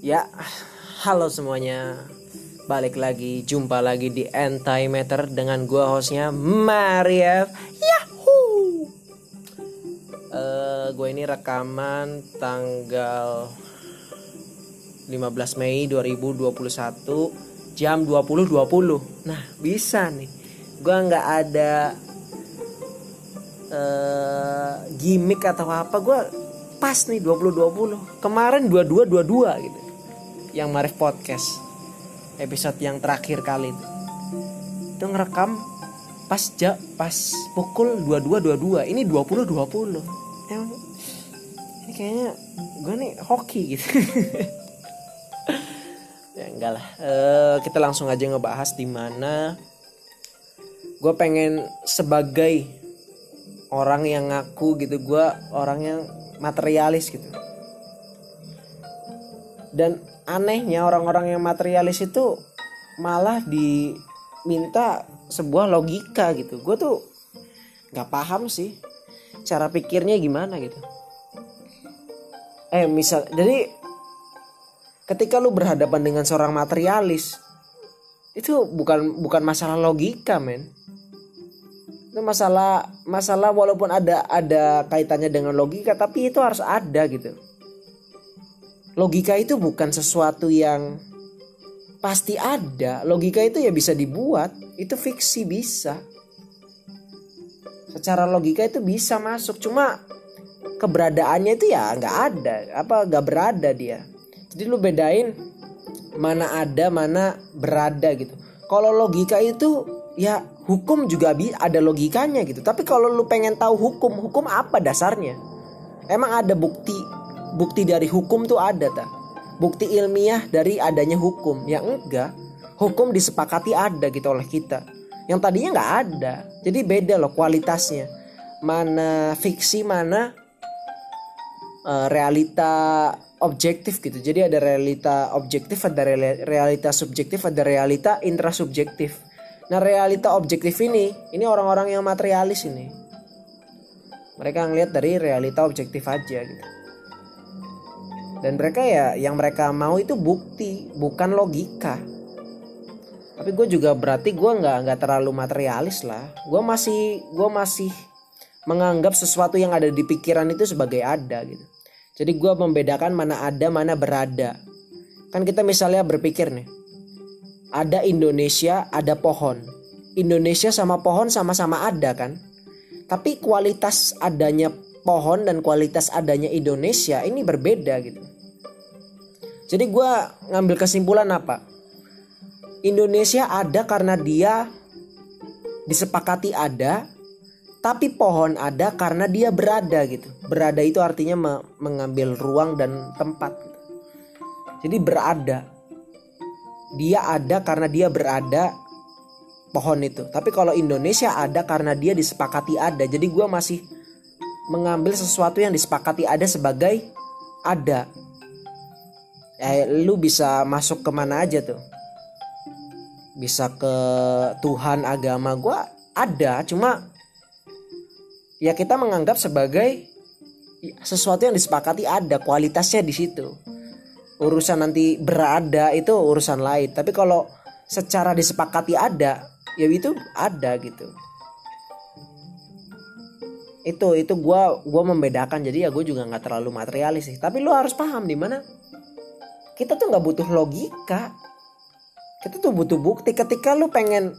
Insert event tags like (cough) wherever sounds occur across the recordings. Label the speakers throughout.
Speaker 1: Ya, halo semuanya. Balik lagi, jumpa lagi di Anti Matter dengan gua hostnya Marief. Yahoo. Eh, gue ini rekaman tanggal 15 Mei 2021 jam 20.20. Nah, bisa nih. Gua nggak ada eh gimmick atau apa. Gua pas nih 2020. Kemarin 2222 gitu. Yang Marif Podcast. Episode yang terakhir kali itu. Itu ngerekam pas ja, pas pukul 22.22. Ini 20.20. Emang ini kayaknya gue nih hoki gitu. (laughs) ya enggak lah. Eh, kita langsung aja ngebahas di mana gue pengen sebagai orang yang ngaku gitu gue orang yang materialis gitu dan anehnya orang-orang yang materialis itu malah diminta sebuah logika gitu. Gue tuh nggak paham sih cara pikirnya gimana gitu. Eh misal jadi ketika lu berhadapan dengan seorang materialis itu bukan bukan masalah logika men. Itu masalah masalah walaupun ada ada kaitannya dengan logika tapi itu harus ada gitu logika itu bukan sesuatu yang pasti ada. Logika itu ya bisa dibuat itu fiksi bisa. Secara logika itu bisa masuk cuma keberadaannya itu ya nggak ada apa nggak berada dia. Jadi lu bedain mana ada mana berada gitu. Kalau logika itu ya hukum juga ada logikanya gitu. Tapi kalau lu pengen tahu hukum hukum apa dasarnya? Emang ada bukti bukti dari hukum tuh ada tak bukti ilmiah dari adanya hukum. Ya enggak hukum disepakati ada gitu oleh kita. Yang tadinya nggak ada jadi beda loh kualitasnya. Mana fiksi mana uh, realita objektif gitu. Jadi ada realita objektif ada realita subjektif ada realita intrasubjektif. Nah realita objektif ini, ini orang-orang yang materialis ini. Mereka ngelihat dari realita objektif aja gitu. Dan mereka ya yang mereka mau itu bukti, bukan logika. Tapi gue juga berarti gue nggak nggak terlalu materialis lah. Gue masih gue masih menganggap sesuatu yang ada di pikiran itu sebagai ada gitu. Jadi gue membedakan mana ada mana berada. Kan kita misalnya berpikir nih, ada Indonesia, ada pohon. Indonesia sama pohon sama-sama ada kan? Tapi kualitas adanya pohon dan kualitas adanya Indonesia ini berbeda gitu. Jadi gue ngambil kesimpulan apa? Indonesia ada karena dia disepakati ada, tapi pohon ada karena dia berada gitu. Berada itu artinya me mengambil ruang dan tempat. Gitu. Jadi berada dia ada karena dia berada pohon itu. Tapi kalau Indonesia ada karena dia disepakati ada. Jadi gue masih mengambil sesuatu yang disepakati ada sebagai ada. Eh, lu bisa masuk ke mana aja tuh. Bisa ke Tuhan agama gue ada. Cuma ya kita menganggap sebagai sesuatu yang disepakati ada kualitasnya di situ. Urusan nanti berada itu urusan lain. Tapi kalau secara disepakati ada ya itu ada gitu. Itu itu gue gua membedakan. Jadi ya gue juga nggak terlalu materialis sih. Tapi lo harus paham di mana kita tuh nggak butuh logika. Kita tuh butuh bukti. Ketika lu pengen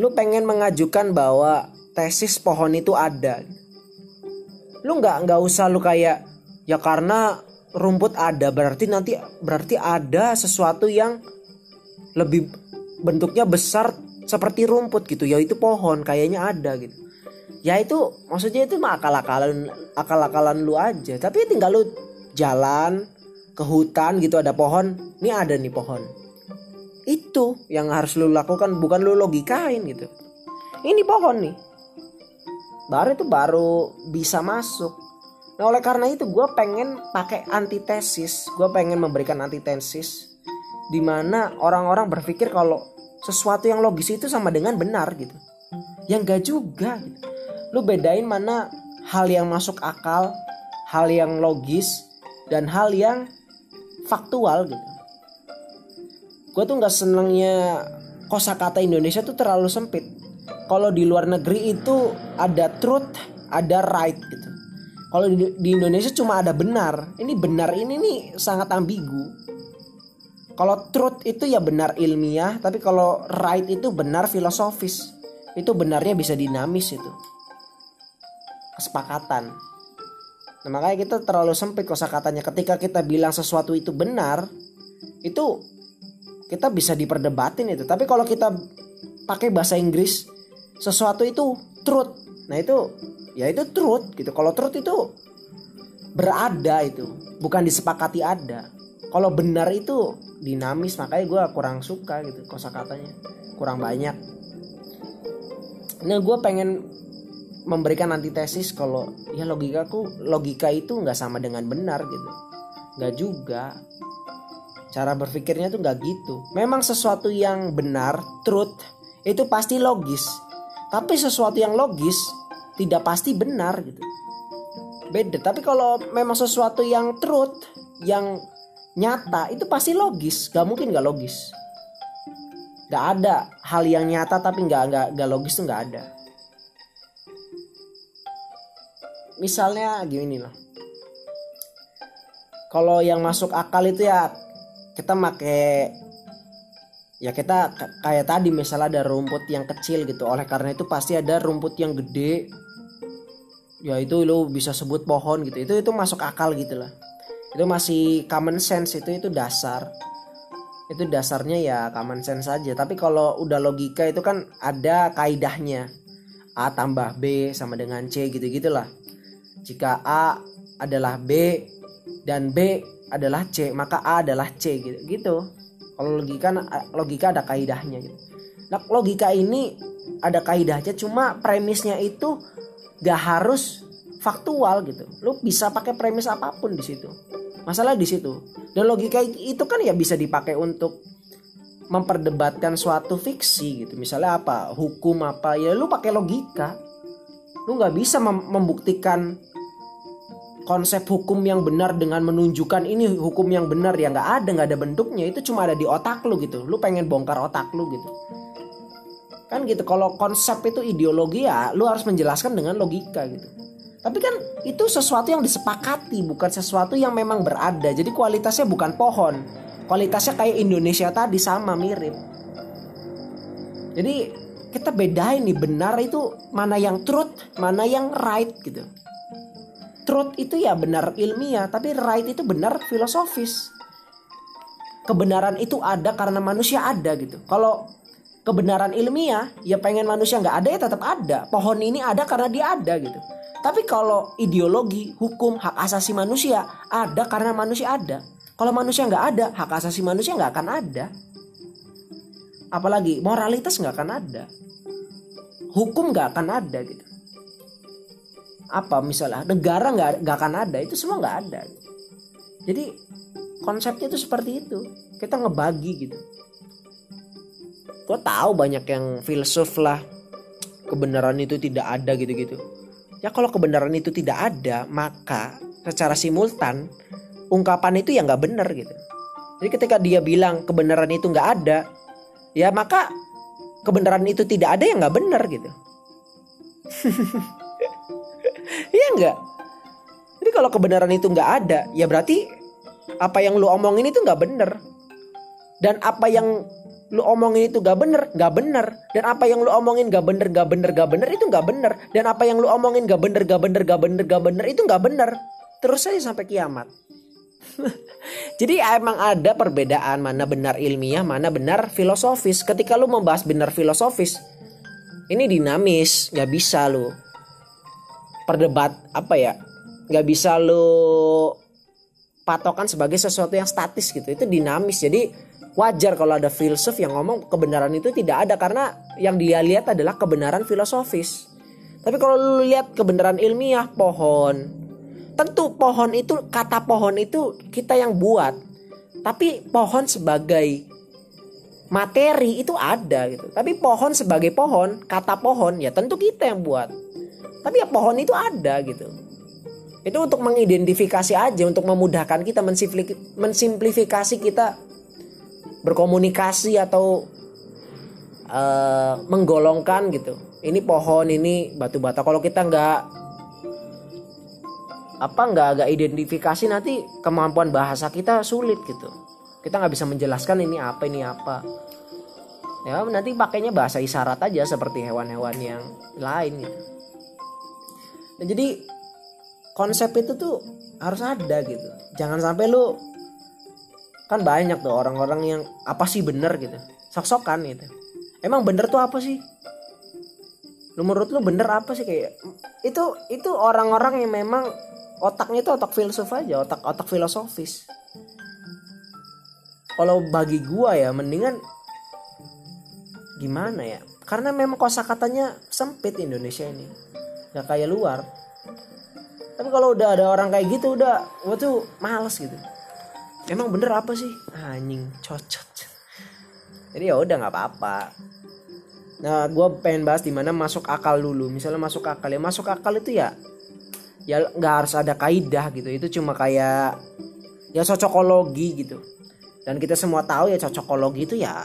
Speaker 1: lu pengen mengajukan bahwa tesis pohon itu ada lu nggak nggak usah lu kayak ya karena rumput ada berarti nanti berarti ada sesuatu yang lebih bentuknya besar seperti rumput gitu. Ya itu pohon kayaknya ada gitu. Ya itu maksudnya itu mah akal-akalan akal-akalan lu aja. Tapi tinggal lu jalan ke hutan gitu ada pohon. Ini ada nih pohon. Itu yang harus lu lakukan bukan lu logikain gitu. Ini pohon nih. Baru itu baru bisa masuk. Nah oleh karena itu gue pengen pakai antitesis, gue pengen memberikan antitesis di mana orang-orang berpikir kalau sesuatu yang logis itu sama dengan benar gitu. Yang gak juga gitu. Lu bedain mana hal yang masuk akal, hal yang logis dan hal yang faktual gitu. Gue tuh nggak senangnya kosakata Indonesia tuh terlalu sempit. Kalau di luar negeri itu ada truth ada right gitu. Kalau di, di Indonesia cuma ada benar. Ini benar ini nih sangat ambigu. Kalau truth itu ya benar ilmiah tapi kalau right itu benar filosofis. Itu benarnya bisa dinamis itu. Kesepakatan nah makanya kita terlalu sempit kosakatanya. Ketika kita bilang sesuatu itu benar itu kita bisa diperdebatin itu. Tapi kalau kita pakai bahasa Inggris sesuatu itu truth. Nah itu ya itu truth gitu. Kalau truth itu berada itu bukan disepakati ada. Kalau benar itu dinamis makanya gue kurang suka gitu kosakatanya. Kurang banyak. Nah gue pengen memberikan antitesis kalau ya logikaku logika itu nggak sama dengan benar gitu. Nggak juga. Cara berpikirnya tuh nggak gitu. Memang sesuatu yang benar truth itu pasti logis. Tapi sesuatu yang logis tidak pasti benar gitu. Beda. Tapi kalau memang sesuatu yang truth yang nyata itu pasti logis. Gak mungkin gak logis. Gak ada hal yang nyata tapi nggak nggak logis tuh nggak ada. Misalnya gini loh. Kalau yang masuk akal itu ya kita make ya kita kayak tadi misalnya ada rumput yang kecil gitu. Oleh karena itu pasti ada rumput yang gede. Ya itu lo bisa sebut pohon gitu. Itu itu masuk akal gitu lah. Itu masih common sense itu itu dasar. Itu dasarnya ya common sense saja tapi kalau udah logika itu kan ada kaidahnya. A tambah B sama dengan C gitu gitulah jika A adalah B dan B adalah C maka A adalah C gitu. Gitu. Kalau logika logika ada kaidahnya gitu. Nah logika ini ada kaidahnya cuma premisnya itu gak harus faktual gitu. Lu bisa pakai premis apa pun di situ. Masalah di situ. Dan logika itu kan ya bisa dipakai untuk memperdebatkan suatu fiksi gitu. Misalnya apa? Hukum apa? Ya lu pakai logika. Lu nggak bisa mem membuktikan konsep hukum yang benar dengan menunjukkan ini hukum yang benar ya nggak ada nggak ada bentuknya itu cuma ada di otak lu gitu lu pengen bongkar otak lu gitu kan gitu kalau konsep itu ideologi ya lu harus menjelaskan dengan logika gitu tapi kan itu sesuatu yang disepakati, bukan sesuatu yang memang berada. Jadi kualitasnya bukan pohon. Kualitasnya kayak Indonesia tadi sama mirip. Jadi kita bedain nih benar itu mana yang truth, mana yang right gitu. Truth itu ya benar ilmiah, tapi right itu benar filosofis. Kebenaran itu ada karena manusia ada gitu. Kalau kebenaran ilmiah ya pengen manusia nggak ada ya tetap ada. Pohon ini ada karena dia ada gitu. Tapi kalau ideologi, hukum, hak asasi manusia ada karena manusia ada. Kalau manusia nggak ada, hak asasi manusia nggak akan ada. Apalagi moralitas nggak akan ada. Hukum nggak akan ada gitu. Apa misalnya negara nggak nggak akan ada itu semua nggak ada. Jadi konsepnya itu seperti itu. Kita ngebagi gitu. Gue tahu banyak yang filsuf lah kebenaran itu tidak ada gitu-gitu Ya kalau kebenaran itu tidak ada, maka secara simultan ungkapan itu ya nggak benar gitu. Jadi ketika dia bilang kebenaran itu nggak ada, ya maka kebenaran itu tidak ada ya nggak benar gitu. (laughs) Iya nggak? Jadi kalau kebenaran itu nggak ada, ya berarti apa yang lu omongin itu nggak benar. Dan apa yang lu omongin itu gak bener, gak bener. Dan apa yang lu omongin gak bener, gak bener, gak bener itu gak bener. Dan apa yang lu omongin gak bener, gak bener, gak bener, gak bener itu gak bener. Terus saja sampai kiamat. (laughs) Jadi emang ada perbedaan mana benar ilmiah, mana benar filosofis. Ketika lu membahas benar filosofis, ini dinamis, gak bisa lu perdebat apa ya, gak bisa lu patokan sebagai sesuatu yang statis gitu. Itu dinamis. Jadi wajar kalau ada filsuf yang ngomong kebenaran itu tidak ada karena yang dia lihat adalah kebenaran filosofis. Tapi kalau lu lihat kebenaran ilmiah pohon, tentu pohon itu kata pohon itu kita yang buat. Tapi pohon sebagai materi itu ada gitu. Tapi pohon sebagai pohon, kata pohon ya tentu kita yang buat. Tapi ya pohon itu ada gitu. itu untuk mengidentifikasi aja untuk memudahkan kita mensimplifikasi kita berkomunikasi atau uh, menggolongkan gitu. Ini pohon ini batu bata. Kalau kita nggak apa nggak agak identifikasi nanti kemampuan bahasa kita sulit gitu. Kita nggak bisa menjelaskan ini apa ini apa. Ya nanti pakainya bahasa isyarat aja seperti hewan-hewan yang lain gitu nah, jadi konsep itu tuh harus ada gitu. Jangan sampai lu kan banyak tuh orang-orang yang apa sih bener? gitu. Sok-sokan gitu. Emang bener tuh apa sih? Lu menurut lu bener apa sih? Kayak itu itu orang-orang yang memang otaknya itu otak filsuf aja otak otak filosofis. Kalau bagi gua ya mendingan gimana ya? Karena memang kosakatanya sempit Indonesia ini nggak kayak luar. Tapi kalau udah ada orang kayak gitu udah gue tuh males gitu. Emang bener apa sih? Anjing cocok jadi ya udah nggak apa-apa. Nah gue pengen bahas di mana masuk akal dulu. Misalnya masuk akal ya masuk akal itu ya ya nggak harus ada kaidah gitu. Itu cuma kayak ya cocokologi gitu. Dan kita semua tahu ya cocokologi itu ya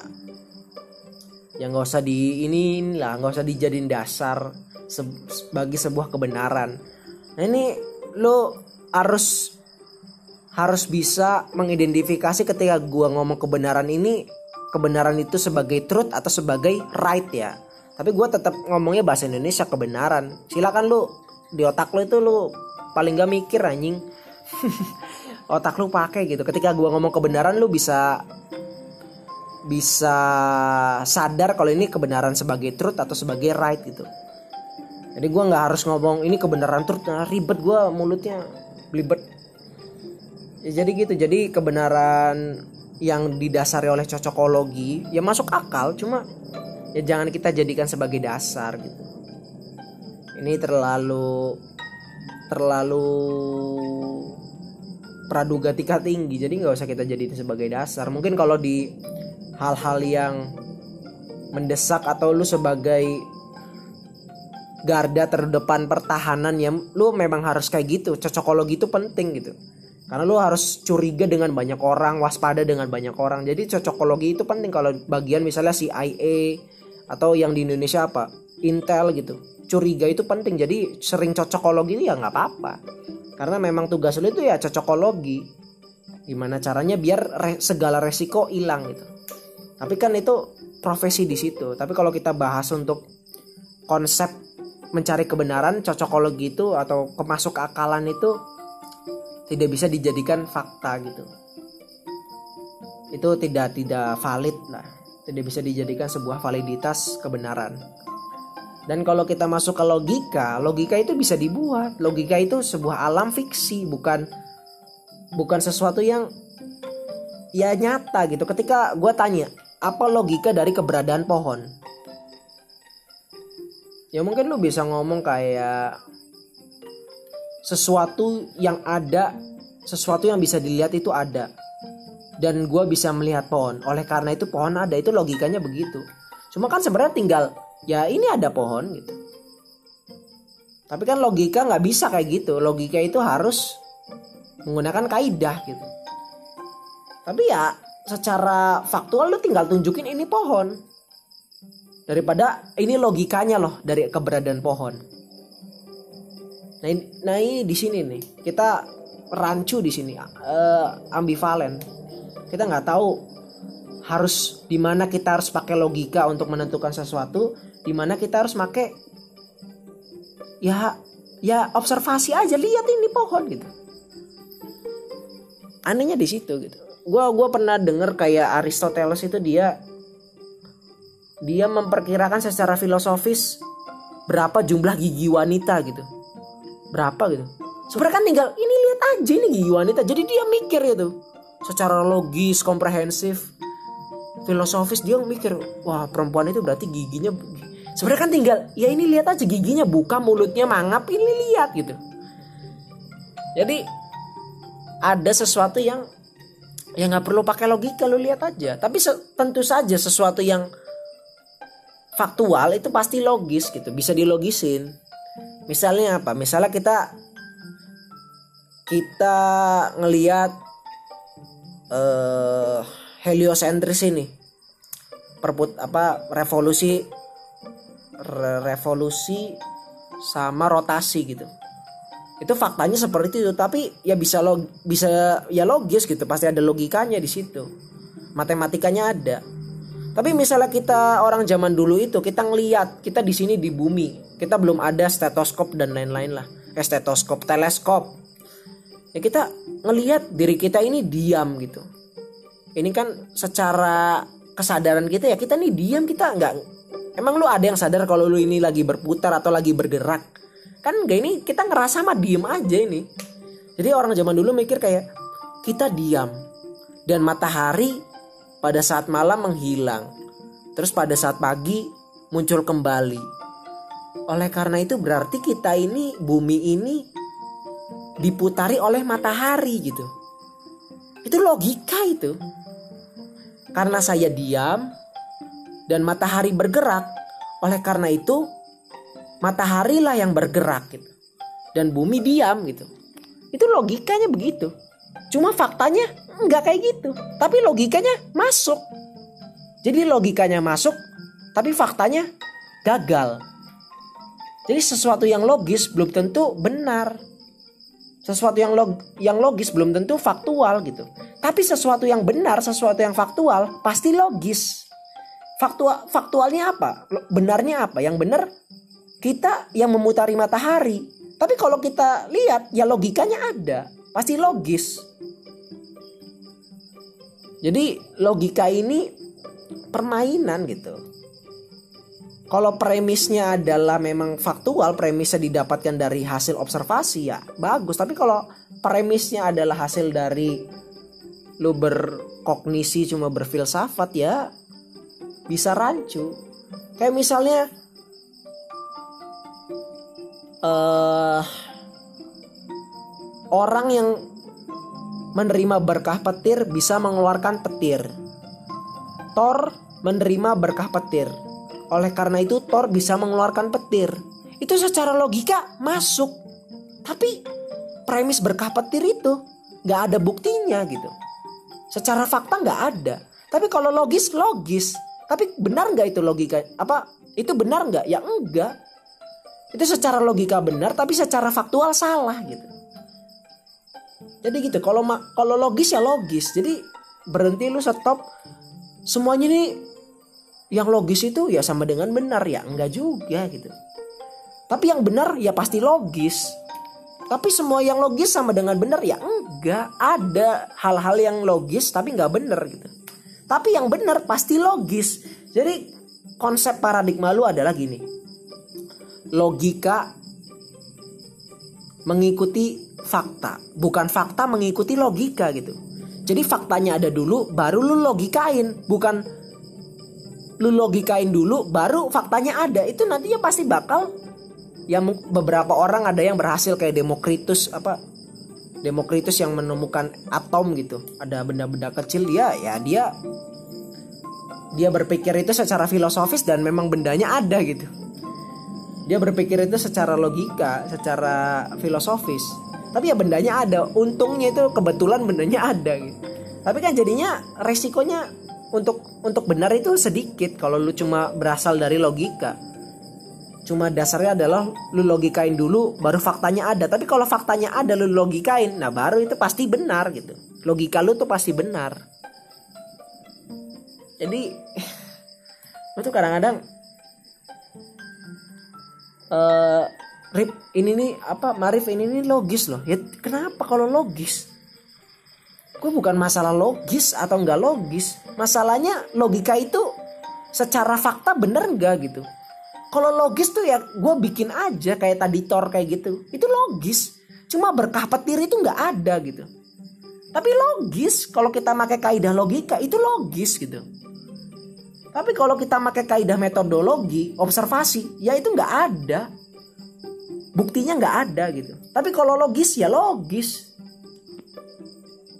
Speaker 1: ya nggak usah di ini lah nggak usah dijadiin dasar sebagai sebuah kebenaran. Nah ini lo harus harus bisa mengidentifikasi ketika gua ngomong kebenaran ini kebenaran itu sebagai truth atau sebagai right ya. Tapi gua tetap ngomongnya bahasa Indonesia kebenaran. Silakan lu di otak lo itu lu paling gak mikir anjing. (laughs) Otak lu pakai gitu. Ketika gua ngomong kebenaran lu bisa bisa sadar kalau ini kebenaran sebagai truth atau sebagai right gitu jadi gue nggak harus ngomong ini kebenaran. Terus nah, ribet gue mulutnya belibet ya, jadi gitu. Jadi kebenaran yang didasari oleh cocokologi ya masuk akal. Cuma ya jangan kita jadikan sebagai dasar gitu. Ini terlalu terlalu praduga tingkat tinggi. Jadi nggak usah kita jadikan sebagai dasar. Mungkin kalau di hal-hal yang mendesak atau lu sebagai garda terdepan pertahanan yang lu memang harus kayak gitu. Cocokologi itu penting gitu. Karena lu harus curiga dengan banyak orang waspada dengan banyak orang. Jadi cocokologi itu penting kalau bagian misalnya CIA atau yang di Indonesia apa Intel gitu. Curiga itu penting. Jadi sering cocokologi itu ya nggak apa-apa. Karena memang tugas lu itu ya cocokologi. Gimana caranya biar re segala resiko hilang gitu. Tapi kan itu profesi di situ. Tapi kalau kita bahas untuk konsep mencari kebenaran cocokologi itu atau kemasuk akalan itu tidak bisa dijadikan fakta gitu. Itu tidak tidak valid lah. Tidak bisa dijadikan sebuah validitas kebenaran. Dan kalau kita masuk ke logika logika itu bisa dibuat. Logika itu sebuah alam fiksi bukan bukan sesuatu yang ya nyata gitu. Ketika gue tanya apa logika dari keberadaan pohon ya mungkin lu bisa ngomong kayak sesuatu yang ada sesuatu yang bisa dilihat itu ada. Dan gue bisa melihat pohon. Oleh karena itu pohon ada itu logikanya begitu. Cuma kan sebenarnya tinggal ya ini ada pohon gitu. Tapi kan logika nggak bisa kayak gitu. Logika itu harus menggunakan kaidah gitu. Tapi ya secara faktual lu tinggal tunjukin ini pohon daripada ini logikanya loh dari keberadaan pohon. Nah ini, nah ini di sini nih. Kita rancu di sini uh, ambivalen kita nggak tahu harus di mana kita harus pakai logika untuk menentukan sesuatu di mana kita harus pakai ya ya observasi aja lihat ini pohon gitu. Anehnya di situ gitu. Gue gua pernah denger kayak Aristoteles itu dia dia memperkirakan secara filosofis berapa jumlah gigi wanita gitu. Berapa gitu. Sebenarnya kan tinggal ini lihat aja ini gigi wanita. Jadi dia mikir itu secara logis komprehensif filosofis dia mikir wah perempuan itu berarti giginya sebenarnya kan tinggal ya ini lihat aja giginya buka mulutnya mangap ini lihat gitu. Jadi ada sesuatu yang yang nggak perlu pakai logika lu lihat aja. Tapi tentu saja sesuatu yang faktual itu pasti logis gitu bisa dilogisin. Misalnya apa? Misalnya kita kita ngelihat uh, heliosentris ini. Perput apa revolusi re revolusi sama rotasi gitu. Itu faktanya seperti itu tapi ya bisa log bisa ya logis gitu pasti ada logikanya di situ. Matematikanya ada tapi misalnya kita orang zaman dulu itu kita ngeliat kita di sini di bumi kita belum ada stetoskop dan lain-lain lah. Eh, stetoskop teleskop. Ya kita ngeliat diri kita ini diam gitu. Ini kan secara kesadaran kita ya kita nih diam kita nggak emang lu ada yang sadar kalau lu ini lagi berputar atau lagi bergerak? Kan gak ini kita ngerasa mah diem aja ini. Jadi orang zaman dulu mikir kayak kita diam. Dan matahari pada saat malam menghilang. Terus pada saat pagi muncul kembali. Oleh karena itu berarti kita ini bumi ini diputari oleh matahari gitu. Itu logika itu. Karena saya diam dan matahari bergerak oleh karena itu matahari lah yang bergerak gitu. Dan bumi diam gitu. Itu logikanya begitu cuma faktanya nggak kayak gitu. Tapi logikanya masuk. Jadi logikanya masuk tapi faktanya gagal. Jadi sesuatu yang logis belum tentu benar. Sesuatu yang log yang logis belum tentu faktual gitu. Tapi sesuatu yang benar sesuatu yang faktual pasti logis. Faktual faktualnya apa? Benarnya apa? Yang benar kita yang memutari matahari. Tapi kalau kita lihat ya logikanya ada, pasti logis. Jadi logika ini permainan gitu. Kalau premisnya adalah memang faktual, premisnya didapatkan dari hasil observasi ya bagus. Tapi kalau premisnya adalah hasil dari lu berkognisi cuma berfilsafat ya bisa rancu. Kayak misalnya uh, orang yang menerima berkah petir bisa mengeluarkan petir. Thor menerima berkah petir. Oleh karena itu Thor bisa mengeluarkan petir. Itu secara logika masuk. Tapi premis berkah petir itu nggak ada buktinya gitu. Secara fakta nggak ada. Tapi kalau logis logis. Tapi benar nggak itu logika? Apa itu benar nggak? Ya enggak itu secara logika benar tapi secara faktual salah gitu jadi gitu kalau kalau logis ya logis. Jadi berhenti lu stop. Semuanya nih yang logis itu ya sama dengan benar ya enggak juga gitu. Tapi yang benar ya pasti logis. Tapi semua yang logis sama dengan benar ya enggak. Ada hal-hal yang logis tapi nggak benar gitu. Tapi yang benar pasti logis. Jadi konsep paradigma lu adalah gini. Logika mengikuti fakta, bukan fakta mengikuti logika gitu. Jadi faktanya ada dulu, baru lu logikain, bukan lu logikain dulu, baru faktanya ada. Itu nantinya pasti bakal yang beberapa orang ada yang berhasil kayak Demokritus apa Demokritus yang menemukan atom gitu. Ada benda-benda kecil dia ya dia dia berpikir itu secara filosofis dan memang bendanya ada gitu dia berpikir itu secara logika secara filosofis tapi ya bendanya ada. Untungnya itu kebetulan bendanya ada gitu. Tapi kan jadinya resikonya untuk untuk benar itu sedikit. Kalau lu cuma berasal dari logika. Cuma dasarnya adalah lu logikain dulu baru faktanya ada. Tapi kalau faktanya ada lu logikain. Nah baru itu pasti benar gitu. Logika lu tuh pasti benar. Jadi (laughs) itu kadang-kadang uh, Rip ini nih apa Marif ini nih logis loh. Ya kenapa kalau logis? Gue bukan masalah logis atau enggak logis. Masalahnya logika itu secara fakta bener enggak gitu? Kalau logis tuh ya gue bikin aja kayak tadi tor kayak gitu. Itu logis. Cuma berkah petir itu nggak ada gitu. Tapi logis kalau kita pakai kaidah logika itu logis gitu. Tapi kalau kita pakai kaidah metodologi, observasi, ya itu nggak ada. Buktinya nggak ada gitu. Tapi kalau logis ya logis.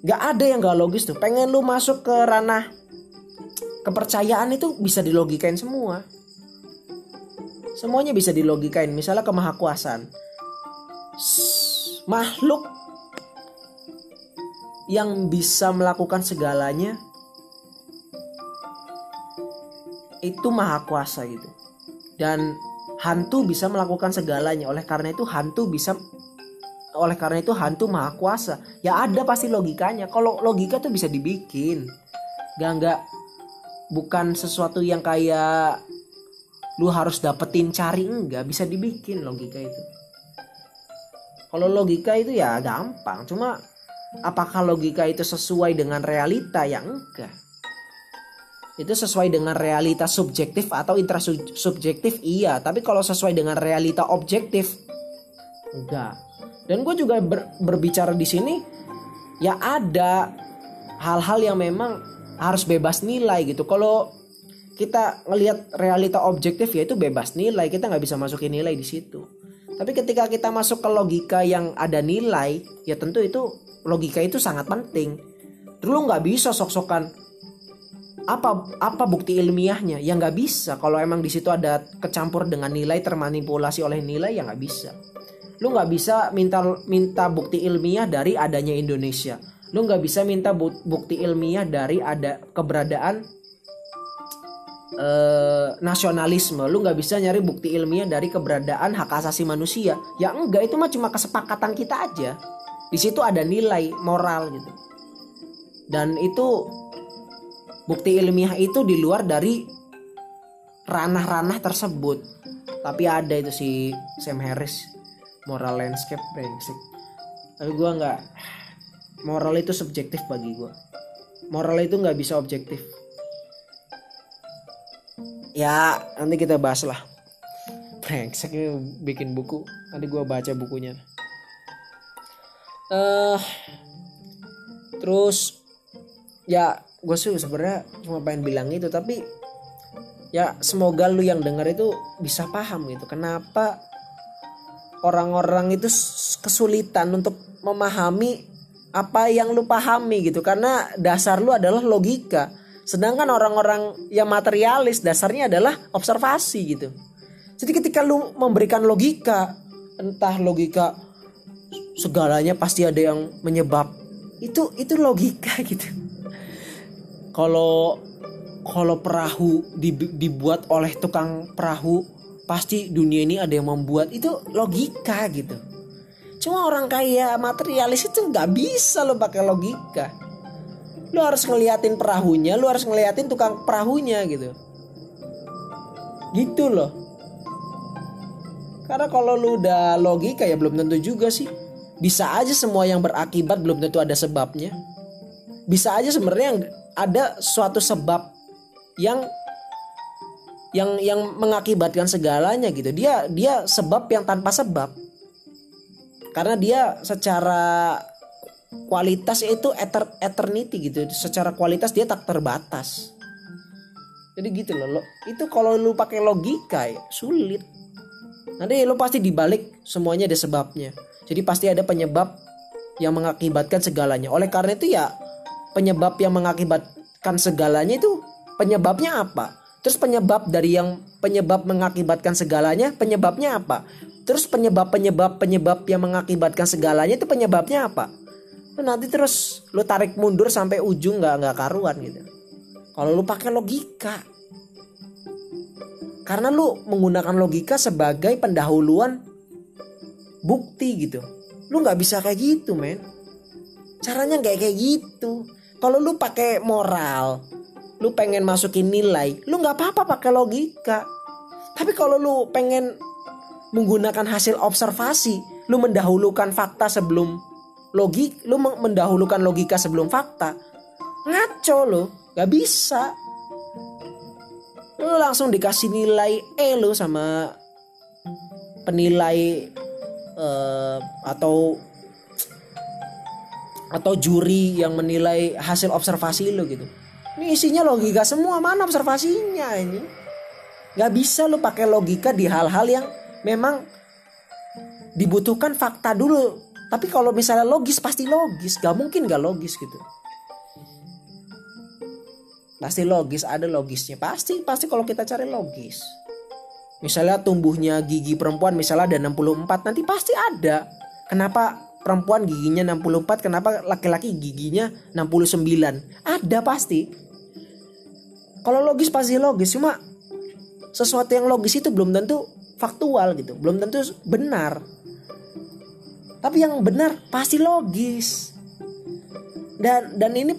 Speaker 1: Nggak ada yang nggak logis tuh. Pengen lu masuk ke ranah kepercayaan itu bisa dilogikain semua. Semuanya bisa dilogikain. Misalnya kemahakuasaan. Makhluk yang bisa melakukan segalanya itu maha kuasa gitu dan hantu bisa melakukan segalanya. Oleh karena itu hantu bisa oleh karena itu hantu maha kuasa. Ya ada pasti logikanya. Kalau logika tuh bisa dibikin. Gak nggak. Bukan sesuatu yang kayak lu harus dapetin cari. Enggak bisa dibikin logika itu. Kalau logika itu ya gampang. Cuma apakah logika itu sesuai dengan realita? Ya enggak itu sesuai dengan realita subjektif atau intrasubjektif iya. Tapi kalau sesuai dengan realita objektif enggak. Dan gue juga ber, berbicara di sini ya ada hal-hal yang memang harus bebas nilai gitu. Kalau kita ngelihat realita objektif ya itu bebas nilai. Kita nggak bisa masukin nilai di situ. Tapi ketika kita masuk ke logika yang ada nilai ya tentu itu logika itu sangat penting. Dulu nggak bisa sok-sokan apa apa bukti ilmiahnya? Ya nggak bisa. Kalau emang di situ ada kecampur dengan nilai termanipulasi oleh nilai ya nggak bisa. Lu nggak bisa minta minta bukti ilmiah dari adanya Indonesia. Lu nggak bisa minta bukti ilmiah dari ada keberadaan eh, nasionalisme. Lu nggak bisa nyari bukti ilmiah dari keberadaan hak asasi manusia. Ya enggak itu mah cuma kesepakatan kita aja. Di situ ada nilai moral gitu. Dan itu bukti ilmiah itu di luar dari ranah-ranah tersebut. Tapi ada itu si Sam Harris moral landscape brengsek. Tapi gue nggak moral itu subjektif bagi gue moral itu nggak bisa objektif. Ya nanti kita bahas lah. Brengsek bikin buku. Nanti gue baca bukunya. Uh, terus ya gue sih sebenarnya cuma pengen bilang itu tapi ya semoga lu yang denger itu bisa paham gitu kenapa orang-orang itu kesulitan untuk memahami apa yang lu pahami gitu karena dasar lu adalah logika. Sedangkan orang-orang yang materialis dasarnya adalah observasi gitu. Jadi ketika lu memberikan logika entah logika segalanya pasti ada yang menyebab itu itu logika (laughs) gitu kalau kalau perahu dibuat oleh tukang perahu pasti dunia ini ada yang membuat. Itu logika gitu. Cuma orang kaya materialis itu nggak bisa lo pakai logika. Lo harus ngeliatin perahunya lo harus ngeliatin tukang perahunya gitu. Gitu loh. Karena kalau lu udah logika ya belum tentu juga sih. Bisa aja semua yang berakibat belum tentu ada sebabnya. Bisa aja sebenarnya ada suatu sebab yang yang yang mengakibatkan segalanya gitu. Dia dia sebab yang tanpa sebab. Karena dia secara kualitas itu eter, eternity gitu. Secara kualitas dia tak terbatas. Jadi gitu loh. Lo, itu kalau lu pakai logika ya sulit. Nanti lu pasti dibalik semuanya ada sebabnya. Jadi pasti ada penyebab yang mengakibatkan segalanya. Oleh karena itu ya penyebab yang mengakibatkan segalanya itu penyebabnya apa? Terus penyebab dari yang penyebab mengakibatkan segalanya, penyebabnya apa? Terus penyebab penyebab yang mengakibatkan segalanya itu penyebabnya apa? Nanti terus lu tarik mundur sampai ujung nggak nggak karuan gitu. Kalau lu pakai logika, karena lu menggunakan logika sebagai pendahuluan bukti gitu. Lu nggak bisa kayak gitu, men. Caranya nggak kayak gitu. Kalau lu pakai moral, lu pengen masukin nilai, lu nggak apa-apa pakai logika. Tapi kalau lu pengen menggunakan hasil observasi, lu mendahulukan fakta sebelum logik, lu mendahulukan logika sebelum fakta. Ngaco lu, nggak bisa. Lu langsung dikasih nilai E lu sama penilai uh, atau atau juri yang menilai hasil observasi lo gitu. Ini isinya logika semua, mana observasinya ini? Gak bisa lo pakai logika di hal-hal yang memang dibutuhkan fakta dulu. Tapi kalau misalnya logis pasti logis, gak mungkin gak logis gitu. Pasti logis, ada logisnya. Pasti, pasti kalau kita cari logis. Misalnya tumbuhnya gigi perempuan misalnya ada 64, nanti pasti ada. Kenapa perempuan giginya 64 kenapa laki-laki giginya 69 ada pasti. Kalau logis pasti logis cuma sesuatu yang logis itu belum tentu faktual gitu belum tentu benar. Tapi yang benar pasti logis. Dan dan ini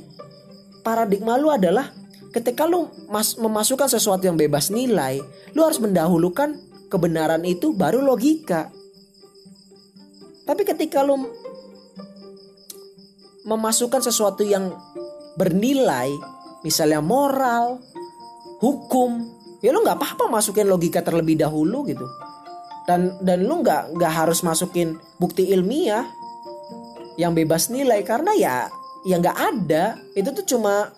Speaker 1: paradigma lu adalah ketika lu mas, memasukkan sesuatu yang bebas nilai lu harus mendahulukan kebenaran itu baru logika tapi ketika lu memasukkan sesuatu yang bernilai misalnya moral hukum ya lu nggak apa-apa masukin logika terlebih dahulu gitu. Dan dan lu nggak nggak harus masukin bukti ilmiah yang bebas nilai karena ya ya nggak ada. Itu tuh cuma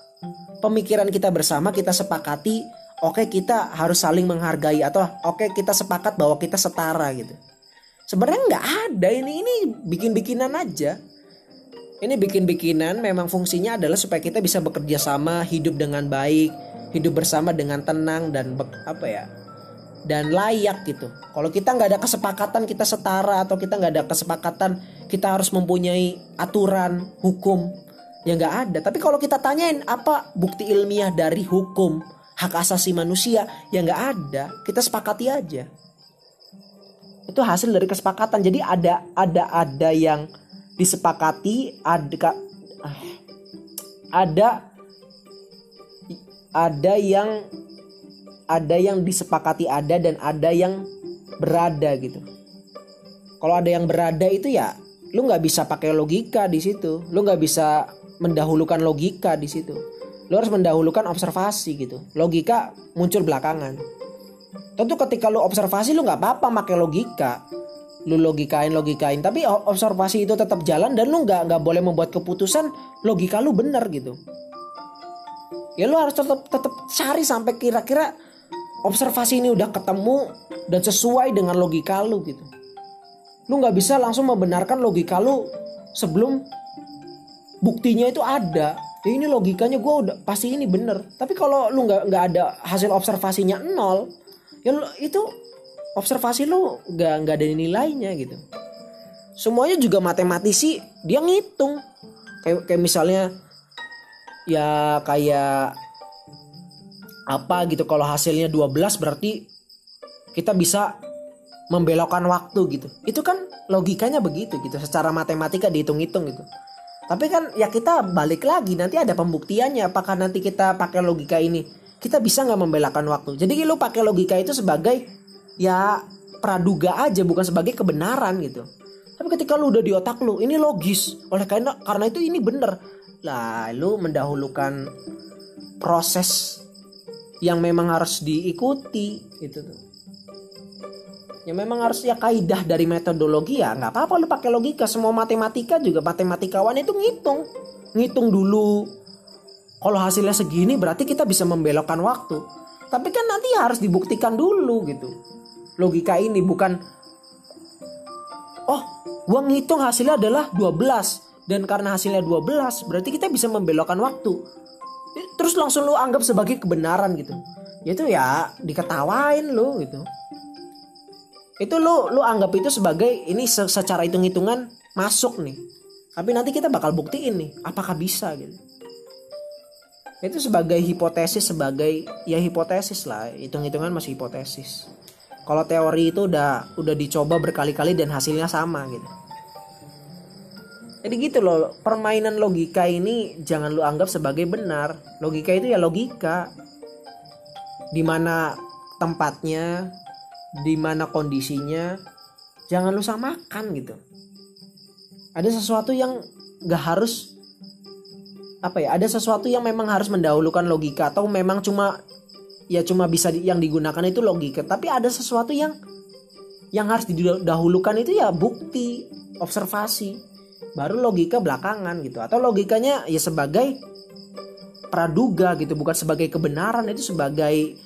Speaker 1: pemikiran kita bersama kita sepakati oke okay, kita harus saling menghargai atau oke okay, kita sepakat bahwa kita setara gitu sebenarnya nggak ada ini ini bikin bikinan aja ini bikin bikinan memang fungsinya adalah supaya kita bisa bekerja sama hidup dengan baik hidup bersama dengan tenang dan apa ya dan layak gitu. Kalau kita nggak ada kesepakatan kita setara atau kita nggak ada kesepakatan kita harus mempunyai aturan hukum ya nggak ada. Tapi kalau kita tanyain apa bukti ilmiah dari hukum hak asasi manusia ya nggak ada. Kita sepakati aja. Itu hasil dari kesepakatan. Jadi ada ada ada yang disepakati ada ada ada yang ada yang disepakati ada dan ada yang berada gitu. Kalau ada yang berada itu ya lu nggak bisa pakai logika di situ. Lu nggak bisa mendahulukan logika di situ. Lu harus mendahulukan observasi gitu. Logika muncul belakangan. Tentu ketika lu observasi lu nggak apa-apa pakai logika. Lu logikain logikain. Tapi observasi itu tetap jalan dan lu nggak nggak boleh membuat keputusan logika lu benar gitu. Ya lu harus tetap tetap cari sampai kira-kira observasi ini udah ketemu dan sesuai dengan logika lu gitu. Lu nggak bisa langsung membenarkan logika lu sebelum buktinya itu ada. Ya ini logikanya gue udah pasti ini bener tapi kalau lu nggak nggak ada hasil observasinya nol ya lu, itu observasi lu nggak nggak ada nilainya gitu semuanya juga matematisi dia ngitung kayak kayak misalnya ya kayak apa gitu kalau hasilnya 12 berarti kita bisa membelokkan waktu gitu. Itu kan logikanya begitu gitu secara matematika dihitung-hitung gitu. Tapi kan ya kita balik lagi nanti ada pembuktiannya apakah nanti kita pakai logika ini kita bisa nggak membelokkan waktu. Jadi lu pakai logika itu sebagai ya praduga aja bukan sebagai kebenaran gitu. Tapi ketika lu udah di otak lu ini logis. Oleh karena karena itu ini bener. Lalu mendahulukan proses yang memang harus diikuti gitu tuh. Ya memang harus ya kaidah dari metodologi ya nggak apa-apa lu pakai logika. Semua matematika juga matematikawan itu ngitung. Ngitung dulu kalau hasilnya segini berarti kita bisa membelokkan waktu. Tapi kan nanti harus dibuktikan dulu gitu. Logika ini bukan oh gua ngitung hasilnya adalah 12 dan karena hasilnya 12 berarti kita bisa membelokkan waktu. Terus langsung lu anggap sebagai kebenaran gitu. Itu ya diketawain lu gitu. Itu lu lu anggap itu sebagai ini secara hitung-hitungan masuk nih. Tapi nanti kita bakal buktiin nih apakah bisa gitu itu sebagai hipotesis sebagai ya hipotesis lah hitung-hitungan masih hipotesis kalau teori itu udah udah dicoba berkali-kali dan hasilnya sama gitu jadi gitu loh, permainan logika ini jangan lu anggap sebagai benar. Logika itu ya logika. Di mana tempatnya, di mana kondisinya, jangan lu samakan gitu. Ada sesuatu yang gak harus apa ya? Ada sesuatu yang memang harus mendahulukan logika atau memang cuma ya cuma bisa yang digunakan itu logika. Tapi ada sesuatu yang yang harus didahulukan itu ya bukti, observasi baru logika belakangan gitu atau logikanya ya sebagai praduga gitu bukan sebagai kebenaran itu sebagai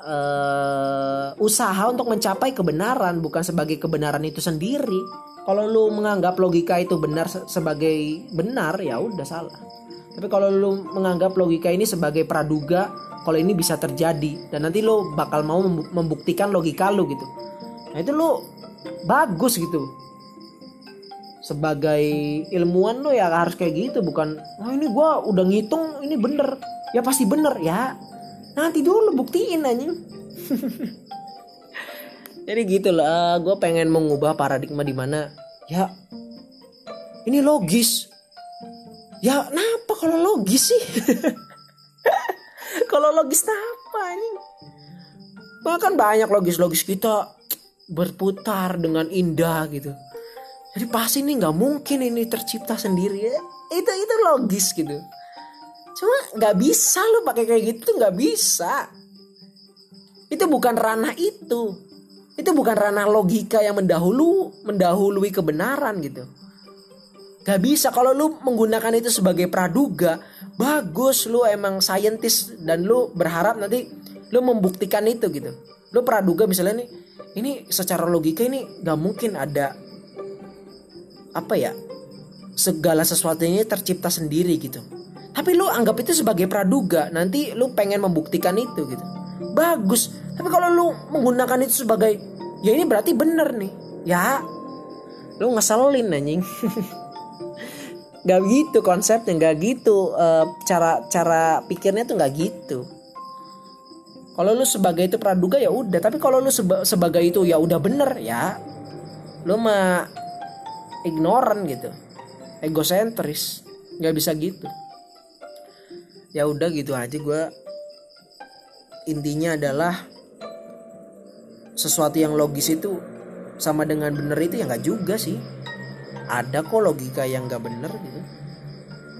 Speaker 1: uh, usaha untuk mencapai kebenaran bukan sebagai kebenaran itu sendiri kalau lu menganggap logika itu benar sebagai benar ya udah salah. Tapi kalau lu menganggap logika ini sebagai praduga kalau ini bisa terjadi dan nanti lu bakal mau membuktikan logika lu gitu. Nah itu lu bagus gitu. Sebagai ilmuwan lo ya harus kayak gitu bukan oh ini gue udah ngitung ini bener. Ya pasti bener ya. Nanti dulu buktiin anjing (laughs) jadi gitu lah gue pengen mengubah paradigma di mana ya ini logis. Ya kenapa kalau logis sih? (laughs) Kalau logis apa ini bahkan banyak logis-logis kita berputar dengan indah gitu. Jadi pasti ini nggak mungkin ini tercipta sendiri ya. Itu itu logis gitu. Cuma nggak bisa lo pakai kayak gitu nggak bisa. Itu bukan ranah itu itu bukan ranah logika yang mendahulu mendahului kebenaran gitu. Gak bisa. Kalau lu menggunakan itu sebagai praduga bagus. Lu emang saintis dan lu berharap nanti lu membuktikan itu gitu. Lu praduga misalnya nih ini secara logika ini gak mungkin ada apa ya segala sesuatu ini tercipta sendiri gitu. Tapi lu anggap itu sebagai praduga. Nanti lu pengen membuktikan itu gitu. Bagus tapi kalau lu menggunakan itu sebagai ya ini berarti bener nih. Ya lu ngeselin anjing. (laughs) Gak gitu konsepnya gak gitu uh, cara cara pikirnya tuh gak gitu. Kalau lu sebagai itu praduga ya udah. Tapi kalau lu seba sebagai itu ya udah bener ya lu mah ignoran gitu. Egosentris. Nggak bisa gitu. Ya udah gitu aja gue intinya adalah sesuatu yang logis itu sama dengan bener itu ya nggak juga sih. Ada kok logika yang nggak bener gitu.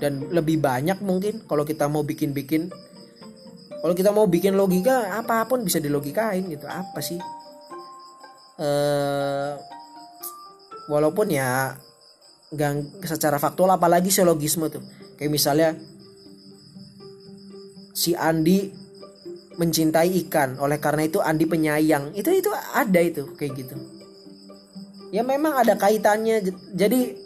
Speaker 1: Dan lebih banyak mungkin kalau kita mau bikin-bikin kalau kita mau bikin logika apa pun bisa dilogikain gitu. Apa sih? Eh walaupun ya nggak secara faktual apalagi selogisme tuh. Kayak misalnya si Andi mencintai ikan. Oleh karena itu Andi penyayang. Itu itu ada itu kayak gitu. Ya memang ada kaitannya. Jadi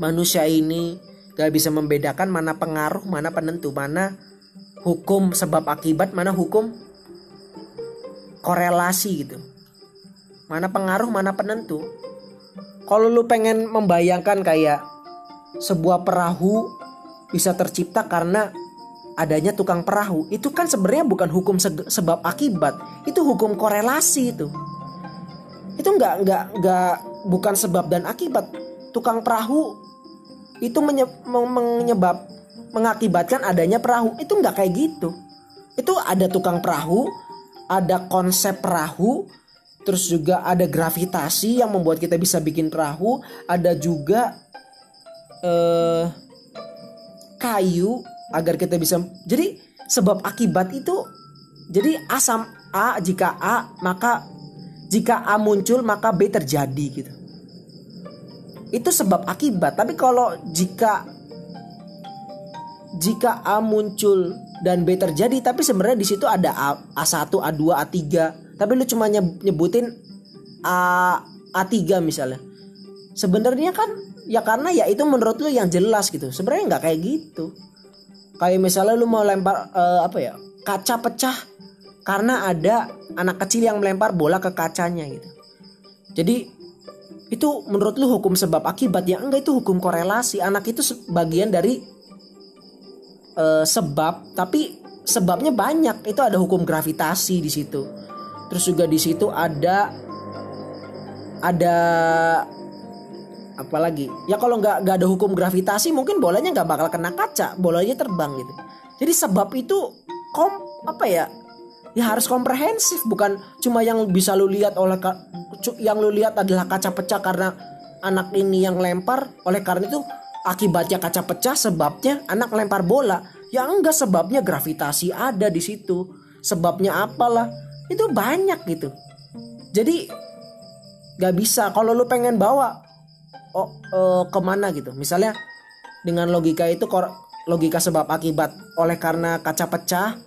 Speaker 1: manusia ini gak bisa membedakan mana pengaruh mana penentu mana hukum sebab akibat mana hukum korelasi gitu. Mana pengaruh mana penentu. Kalau lu pengen membayangkan kayak sebuah perahu bisa tercipta karena adanya tukang perahu itu kan sebenarnya bukan hukum sebab akibat. Itu hukum korelasi itu. Itu nggak nggak nggak bukan sebab dan akibat. Tukang perahu itu menyebab mengakibatkan adanya perahu. Itu nggak kayak gitu. Itu ada tukang perahu ada konsep perahu terus juga ada gravitasi yang membuat kita bisa bikin perahu ada juga eh, kayu agar kita bisa jadi sebab akibat itu jadi asam A jika A maka jika A muncul maka B terjadi gitu. Itu sebab akibat tapi kalau jika jika A muncul dan B terjadi tapi sebenarnya di situ ada A, A1, A2, A3 tapi lu cuma nyebutin A A3 misalnya. Sebenarnya kan ya karena ya itu menurut lu yang jelas gitu. Sebenarnya nggak kayak gitu kayak misalnya lu mau lempar uh, apa ya kaca pecah karena ada anak kecil yang melempar bola ke kacanya gitu. Jadi itu menurut lu hukum sebab akibat? Ya enggak itu hukum korelasi. Anak itu bagian dari uh, sebab. Tapi sebabnya banyak. Itu ada hukum gravitasi di situ. Terus juga di situ ada ada apalagi ya kalau nggak nggak ada hukum gravitasi mungkin bolanya nggak bakal kena kaca bolanya terbang gitu. Jadi sebab itu kom apa ya ya harus komprehensif bukan cuma yang bisa lu lihat oleh yang lu lihat adalah kaca pecah karena anak ini yang lempar oleh karena itu akibatnya kaca pecah sebabnya anak lempar bola. Ya enggak sebabnya gravitasi ada di situ. Sebabnya apalah itu banyak gitu. Jadi nggak bisa. Kalau lu pengen bawa oh, uh, ke mana gitu. Misalnya dengan logika itu logika sebab akibat. Oleh karena kaca pecah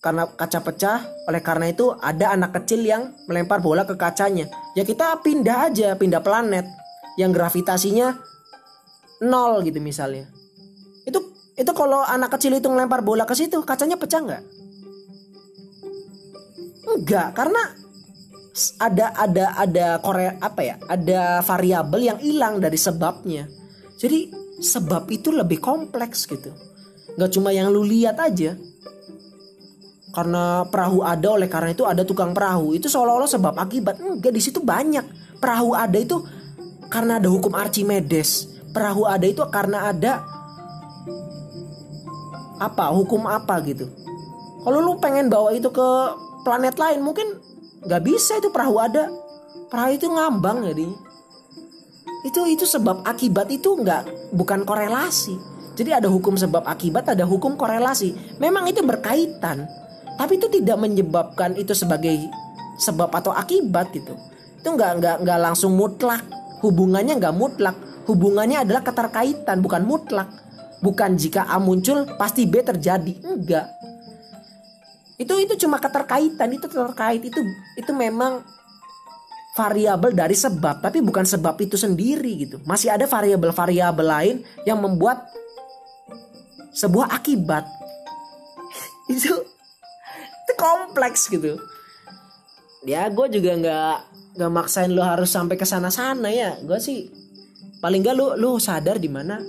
Speaker 1: karena kaca pecah oleh karena itu ada anak kecil yang melempar bola ke kacanya. Ya kita pindah aja pindah planet yang gravitasinya nol gitu misalnya. Itu itu kalau anak kecil itu melempar bola ke situ kacanya pecah nggak? Enggak karena ada ada ada korea apa ya ada variabel yang hilang dari sebabnya. Jadi sebab itu lebih kompleks gitu. Nggak cuma yang lu lihat aja. Karena perahu ada oleh karena itu ada tukang perahu. Itu seolah-olah sebab akibat. Enggak di situ banyak. Perahu ada itu karena ada hukum Archimedes. Perahu ada itu karena ada apa hukum apa gitu. Kalau lu pengen bawa itu ke planet lain mungkin nggak bisa itu perahu ada. Perahu itu ngambang jadi. Itu itu sebab akibat itu nggak bukan korelasi. Jadi ada hukum sebab akibat ada hukum korelasi. Memang itu berkaitan. Tapi itu tidak menyebabkan itu sebagai sebab atau akibat gitu. Itu nggak nggak nggak langsung mutlak. Hubungannya nggak mutlak. Hubungannya adalah keterkaitan bukan mutlak. Bukan jika A muncul pasti B terjadi. Enggak itu itu cuma keterkaitan itu terkait itu itu memang variabel dari sebab tapi bukan sebab itu sendiri gitu. Masih ada variabel-variabel lain yang membuat sebuah akibat. (laughs) Itu itu kompleks gitu. Ya gue juga nggak nggak maksain lo harus sampai ke sana sana ya. Gue sih paling gak lu lu sadar di mana.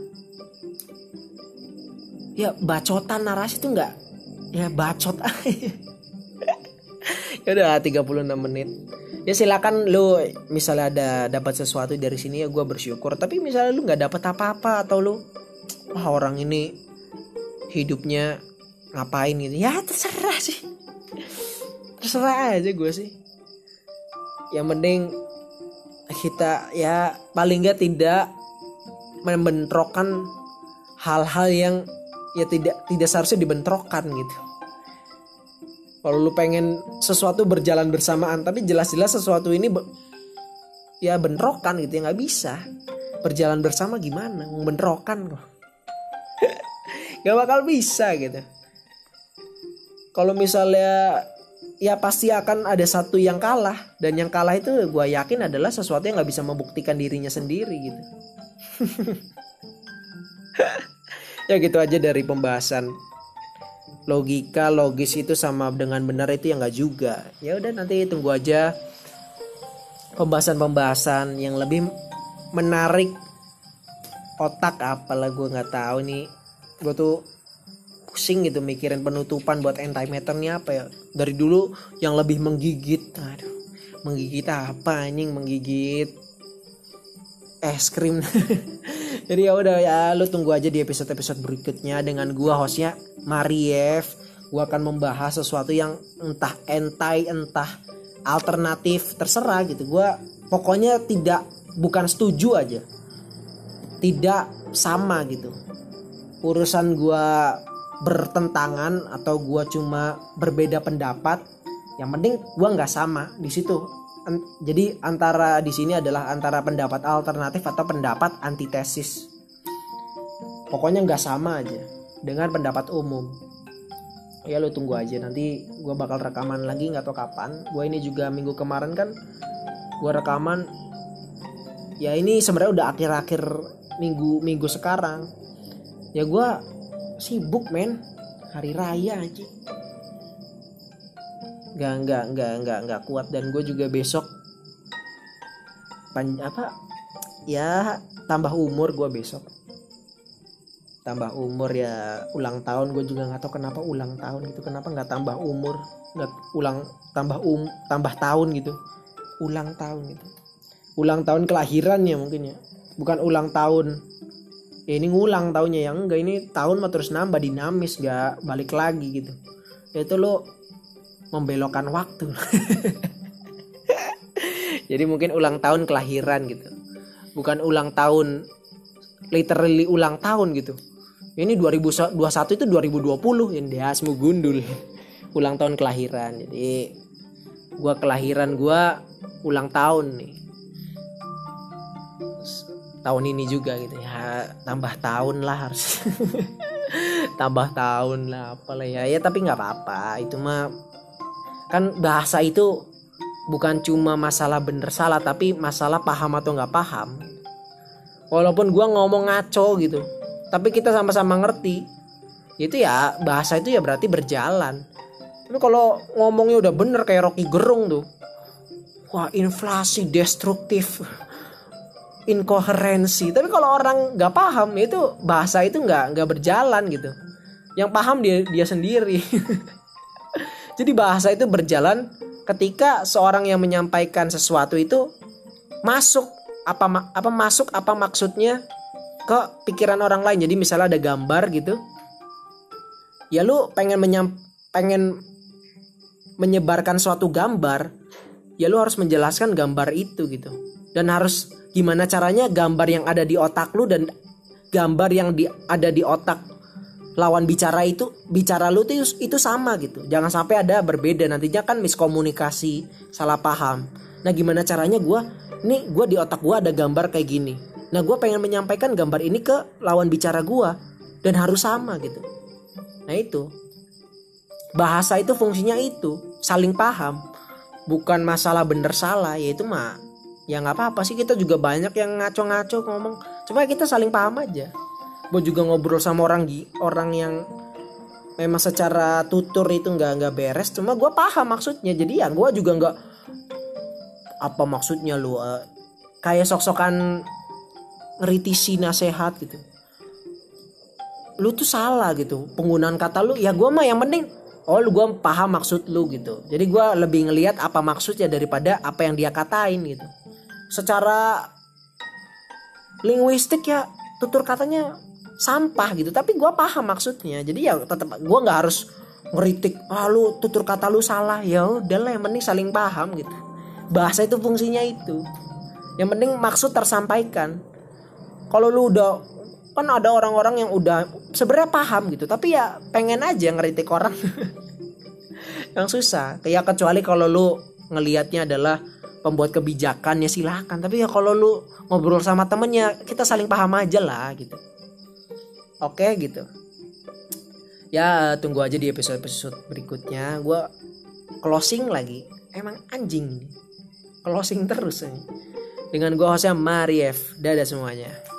Speaker 1: Ya bacotan narasi itu nggak ya bacot. (laughs) Ya udah 36 menit. Ya silakan lu misalnya ada dapat sesuatu dari sini ya gue bersyukur. Tapi misalnya lu nggak dapat apa-apa atau lu wah orang ini hidupnya ngapain gitu? Ya terserah sih. Terserah aja gue sih. Yang penting kita ya paling nggak tidak membentrokan hal-hal yang ya tidak tidak seharusnya dibentrokan gitu. Kalau lu pengen sesuatu berjalan bersamaan tapi jelas-jelas sesuatu ini be ya bentrokan gitu ya nggak bisa. Berjalan bersama gimana? Membentrokan kok. (laughs) Nggak bakal bisa gitu. Kalau misalnya ya pasti akan ada satu yang kalah. Dan yang kalah itu gue yakin adalah sesuatu yang nggak bisa membuktikan dirinya sendiri gitu (laughs) ya gitu aja dari pembahasan logika logis itu sama dengan benar itu yang nggak juga. Ya udah nanti tunggu aja pembahasan-pembahasan yang lebih menarik otak apalah gue nggak tahu nih gue tuh pusing gitu mikirin penutupan buat antimatter nih apa ya. Dari dulu yang lebih menggigit aduh menggigit apa anjing menggigit es krim (laughs) jadi ya udah ya lu tunggu aja di episode episode berikutnya dengan gua hostnya Mariev. Gua akan membahas sesuatu yang entah entai entah alternatif terserah gitu. Gua pokoknya tidak bukan setuju aja. Tidak sama gitu. Urusan gua bertentangan atau gue cuma berbeda pendapat yang penting gue nggak sama di situ jadi antara di sini adalah antara pendapat alternatif atau pendapat antitesis. Pokoknya nggak sama aja dengan pendapat umum. Ya lo tunggu aja. Nanti gue bakal rekaman lagi nggak tahu kapan. Gue ini juga minggu kemarin kan gue rekaman. Ya ini sebenarnya udah akhir-akhir minggu minggu sekarang. Ya gue sibuk men. Hari raya aja nggak nggak nggak nggak nggak kuat. Dan gue juga besok pan apa ya tambah umur gue besok. Tambah umur ya ulang tahun. Gue juga nggak tahu kenapa ulang tahun gitu. Kenapa nggak tambah umur? Nggak ulang tambah um tambah tahun gitu. Ulang tahun gitu. Ulang tahun kelahirannya mungkin ya. Bukan ulang tahun. Ya ini ngulang tahunnya yang enggak ini tahun mah terus nambah dinamis gak balik lagi gitu. Ya itu lo membelokkan waktu. (laughs) Jadi mungkin ulang tahun kelahiran gitu. Bukan ulang tahun literally ulang tahun gitu. Ini 2021 itu 2020 yang dia semua gundul. (laughs) Ulang tahun kelahiran. Jadi gua kelahiran gua ulang tahun nih. Tahun ini juga gitu ya. Tambah tahun lah harus. (laughs) Tambah tahun lah apalah ya. Ya tapi nggak apa-apa. Itu mah kan bahasa itu bukan cuma masalah bener salah tapi masalah paham atau nggak paham. Walaupun gua ngomong ngaco gitu tapi kita sama-sama ngerti. Itu ya bahasa itu ya berarti berjalan. Tapi kalau ngomongnya udah bener kayak Rocky Gerung tuh wah inflasi destruktif (laughs) inkoherensi. Tapi kalau orang nggak paham itu bahasa itu nggak nggak berjalan gitu. Yang paham dia dia sendiri (laughs) jadi bahasa itu berjalan ketika seorang yang menyampaikan sesuatu itu masuk apa apa masuk apa maksudnya ke pikiran orang lain. Jadi misalnya ada gambar gitu. Ya lu pengen menyam pengen menyebarkan suatu gambar ya lu harus menjelaskan gambar itu gitu. Dan harus gimana caranya gambar yang ada di otak lu dan gambar yang di, ada di otak lawan bicara itu bicara lu itu itu sama gitu. Jangan sampai ada berbeda. Nantinya kan miskomunikasi salah paham. Nah gimana caranya gue nih gue di otak gue ada gambar kayak gini. Nah gue pengen menyampaikan gambar ini ke lawan bicara gue dan harus sama gitu. Nah itu. Bahasa itu fungsinya itu. Saling paham. Bukan masalah bener salah. Yaitu mah ya nggak apa-apa sih. Kita juga banyak yang ngaco-ngaco ngomong. Cuma kita saling paham aja gue juga ngobrol sama orang orang yang memang secara tutur itu nggak nggak beres. Cuma gue paham maksudnya. Jadi ya gue juga nggak apa maksudnya lu uh, kayak sok-sokan ngeritisi nasehat gitu. Lu tuh salah gitu. Penggunaan kata lu ya gue mah yang penting oh lu gue paham maksud lu gitu. Jadi gue lebih ngelihat apa maksudnya daripada apa yang dia katain gitu. Secara linguistik ya tutur katanya sampah gitu. Tapi gue paham maksudnya. Jadi ya tetap gue nggak harus ngeritik ah lu tutur kata lu salah. Ya udahlah yang penting saling paham gitu. Bahasa itu fungsinya itu. Yang penting maksud tersampaikan. Kalau lu udah kan ada orang-orang yang udah sebenarnya paham gitu tapi ya pengen aja ngeritik orang. (laughs) Yang susah. Ya kecuali kalau lu ngelihatnya adalah pembuat kebijakan ya silahkan tapi ya kalau lu ngobrol sama temennya kita saling paham aja lah gitu oke gitu. Ya tunggu aja di episode episode berikutnya. Gue closing lagi. Emang anjing. Closing terus ini. Dengan gue hostnya Mariev dadah semuanya